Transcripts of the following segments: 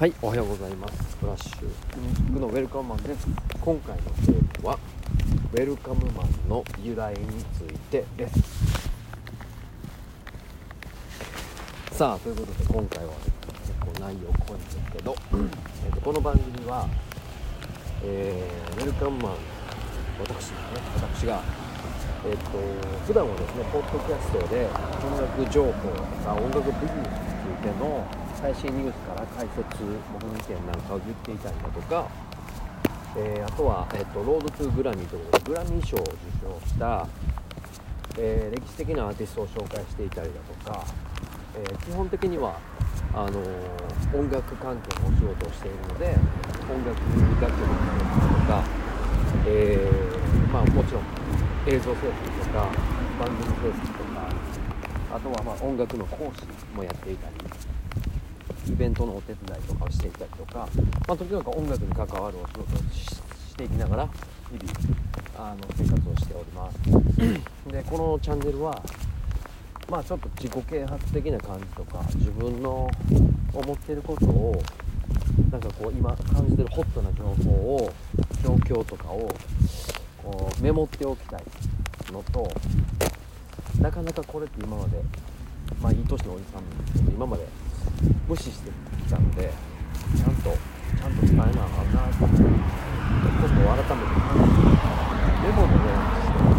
はいおはようございます。フラッシュ。のウェルカムマンです。今回のテーマはウェルカムマンの由来についてです。さあということで今回は、ね、結構内容濃いんですけど、えー、とこの番組は、えー、ウェルカムマン私ですね私がえっ、と普段はですねポッドキャストで音楽情報とか音楽ビジネスについての最新ニュースから解説僕の意見なんかを言っていたりだとか、えー、あとは、えーと、ロードトゥグラミーということでグラミー賞を受賞した、えー、歴史的なアーティストを紹介していたりだとか、えー、基本的にはあの音楽関係のお仕事をしているので音楽楽曲のとか、えまあ、もちろん映像制作とか番組制作とかあとはま音楽の講師もやっていたり。イベントのお手伝いとかをしていたりとか、まあ、時々音楽に関わるお仕事をしていきながら日々あの生活をしております。でこのチャンネルはまあちょっと自己啓発的な感じとか自分の思ってることをなんかこう今感じてるホットな情報を状況とかをこうメモっておきたいのとなかなかこれって今までまあいい年のおじさんなんですけど今まで無視してきたんでちゃんとちゃんと使えなあかんなとちょっと改めてメモのようにして。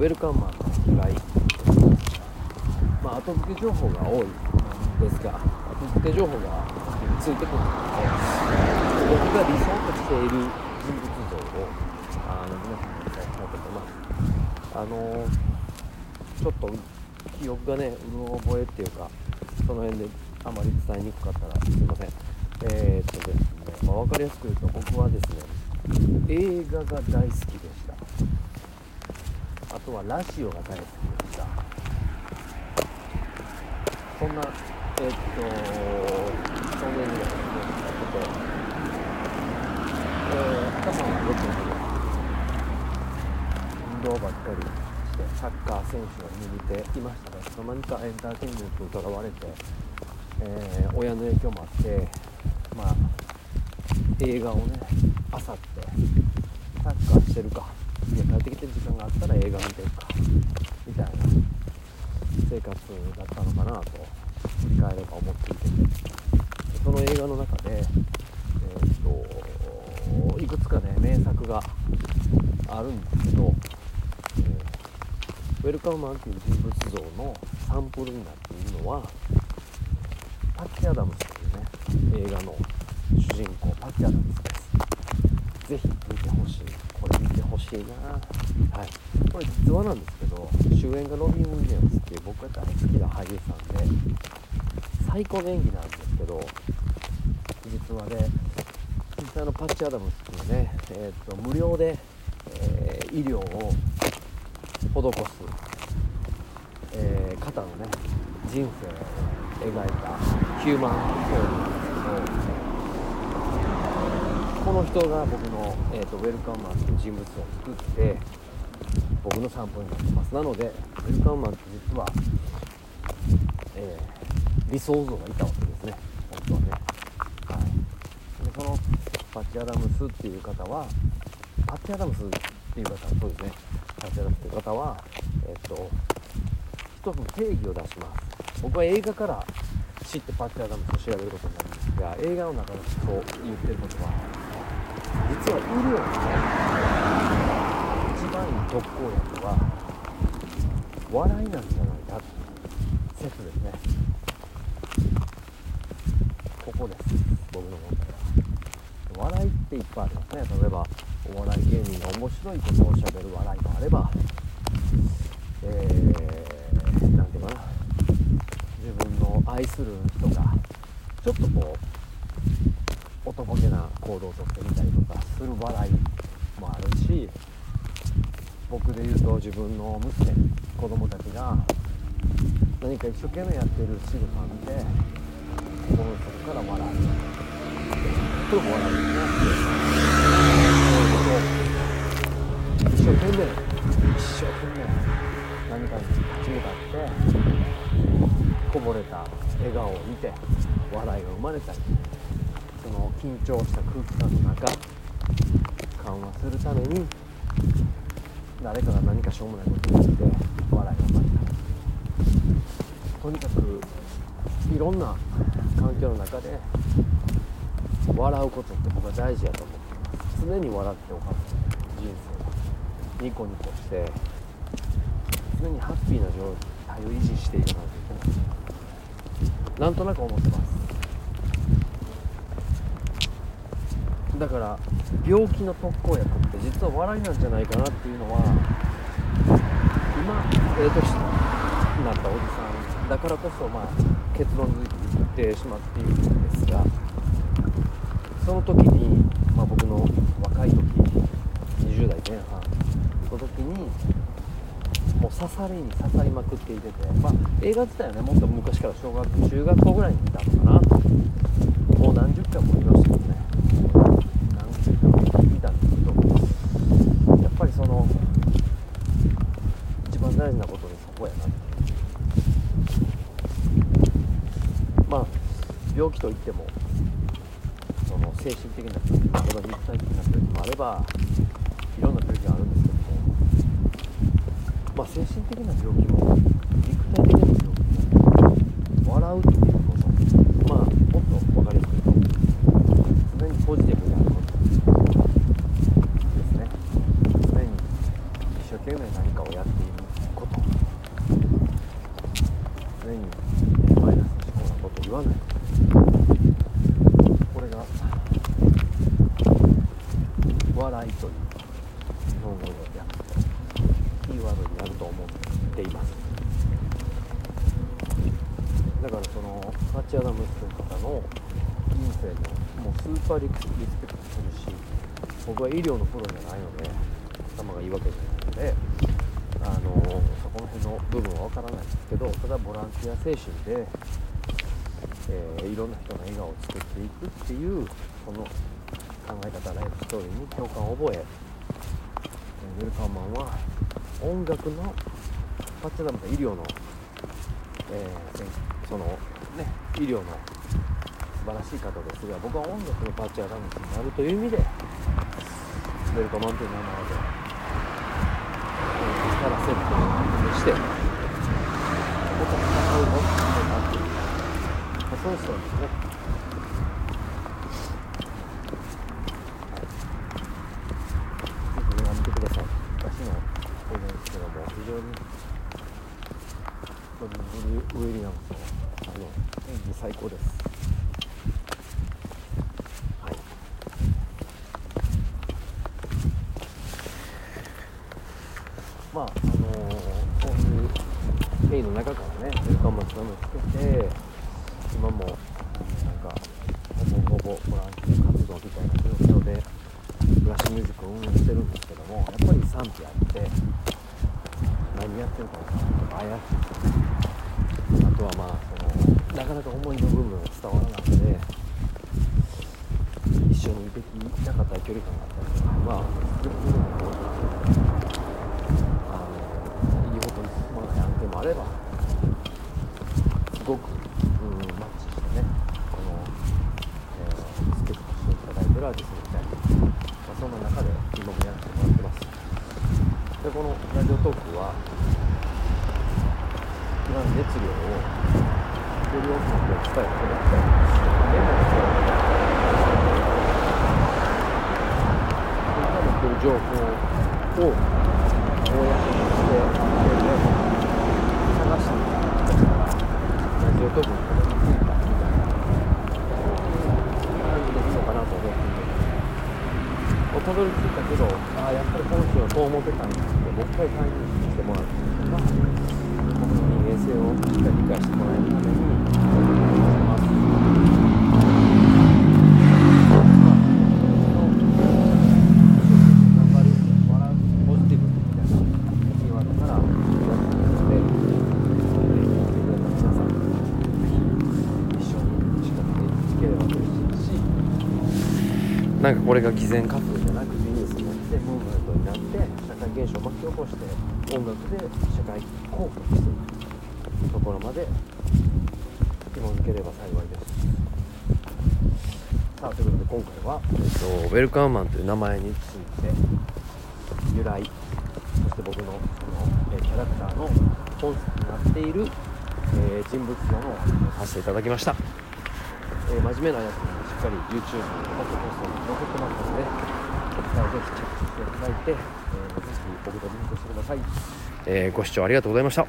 ウェルカムマンの由来、まあ、後付け情報が多いですが後付け情報がついてくるので僕が理想としている人物像をあの皆さんに伝えたいと思います。あのちょっと記憶がねうろ覚えっていうかその辺であまり伝えにくかったらすいません。えー、っとですね、まあ、分かりやすく言うと僕はですね映画が大好きであとはラジオが大好きでしたそんなえー、っと少年時代のことで、えー、頭はよく運動ばっかりしてサッカー選手を見ていましたがいつの間にかエンターテインメントにとらわれて、えー、親の影響もあってまあ映画をねあさってサッカーしてるか家帰ってきてる時間があったら映画見てるかみたいな生活だったのかなと振り返れば思っていてその映画の中で、えー、っといくつかね名作があるんですけど、えー、ウェルカムマンっていう人物像のサンプルになっているのはパッキ・アダムスというね映画の主人公パッキ・アダムスです。ぜひ見てほしい。これ見てほしいなはいこれ実話なんですけど主演がロビン・ウィリアムスっていう僕が大好きな俳優さんで最高の演技なんですけど実話で実際のパッチ・アダムスっていうね、えーと、無料で、えー、医療を施す、えー、方のね人生を描いたヒューマンストーリー。この人が僕の、えーと、ウェルカムマンという人物を作って僕の散歩になってます。なのでウェルカムマンって実は、えー、理想像がいたわけですね。本当はね。はい。でそのパッチ・アダムスっていう方はパッチ・アダムスっていう方はそうですね。パッチ・アダムスっていう方はえっ、ー、と一つの定義を出します。僕は映画から知ってパッチ・アダムスを調べることになるんですが映画の中でそう言ってることは実は医療の一番いい特効薬は笑いなんじゃないかっていう説ですね。ここです僕の問題は。笑いっていっぱいありますね。例えばお笑い芸人が面白いことをしゃべる笑いもあればえー、なんていうかな。自分の愛する人がちょっとこうとぼけな行動をとってみたりとかする笑いもあるし僕で言うと自分の娘子供たちが何か一生懸命やってる仕草を見て心の底から笑う。これも笑うんですね一生懸命一生懸命何かに立ち向かってこぼれた笑顔を見て笑いが生まれたり。その緊張した空気感の中緩和するために誰かが何かしょうもないことを言って笑いが生まれたとにかくいろんな環境の中で笑うことって僕は大事やと思ってます。常に笑っておかない人生ニコニコして。常にハッピーな状態を維持していかないといけないなんとなく思ってます。だから病気の特効薬って実は笑いなんじゃないかなっていうのは今ええ年になったおじさんだからこそまあ結論づいて言ってしまっているんですがその時に、まあ、僕の若い時20代前半の時にもう刺さりに刺さりまくっていてて、まあ、映画自体はねもっと昔から小学中学校ぐらいに見たのかな。もう何十回も見ましたけどね何十回も見たんですけどやっぱりその一番大事なことにそこやなってまあ病気といってもその精神的な病気もあれば肉体的な病気もあればいろんな病気があるんですけどもまあ精神的な病気も肉体的な病気も笑うっていうことまあもっと分かりやすく言うと常にポジティブにあることですね。常に一生懸命何かをやっていること。常にマイナス思考なことを言わない。とこれが笑いという日本語でキーワードになると思っていますだからそのマッチアダムスという方の人生のもうスーパーリスペクトするし僕は医療のプロじゃないので頭がいいわけじゃないのであのそこの辺の部分は分からないんですけどただボランティア精神で、えーいろんな人の笑顔を作っていくっていうその考え方ライフストーリーに共感を覚ええウェルカンマンは音楽のパッチャダムと医療の、えーそのね医療の素晴らしい方ですが僕は音楽のパッチャダムになるという意味でウェルカンマンという名前で力セットにして僕は戦うのってなっている、まあ、そういう人なんですねぜひやめてください私のこれですけども非常にドリブルウェリアムとあの演技最高です。はい。まああのこういう経緯の中からねウェルカムマンツナムをつけて今もなんかほぼほぼボランティア活動みたいな状況でフラッシュミュージックを運営してるんですけどもやっぱり賛否あって何やってるか分からないとか怪しいあとはまあそのなかなか思いの部分が伝わらなくて一緒にいてきなかった距離感があったりとかまあすごくあのいいことにまない案件もあればすごく、うん、マッチしてねこの、えー、スケッチしていただいてるアーティストみたいな、まあ、そんな中で今もやらせてもらってます。でこのラジオトークは今の熱量をより多くの人に伝えてもらってでも伝えて今持ってる情報を公にして探してみたラジオトークにたどり着いたみたいなそういう感じでいいのかなと思ってたどり着いたけどああやっぱりこの人はこう思ってたんだってもう一回タイムしてもらったりとか僕の人間性をしっかり理解してもらえるためにます頑張る笑うポジティブみたいなキーワードからやっているので皆さんぜひ一緒に仕掛ければ嬉しいしなんかこれが偽善活動じゃなくてニュースになってムーブメントになって社会現象を巻き起こして音楽で社会貢献していくところまで紐づければ幸いですさあということで今回は、えっと、ウェルカムマンという名前について由来そして僕のその、キャラクターの本質になっている、えー人物像のお話をさせていただきました。えー真面目なやつもしっかり YouTube ポッドキャストに残ってますので、えーぜひチェックしていただいて、えーぜひ僕とリンクしてください、えーご視聴ありがとうございました。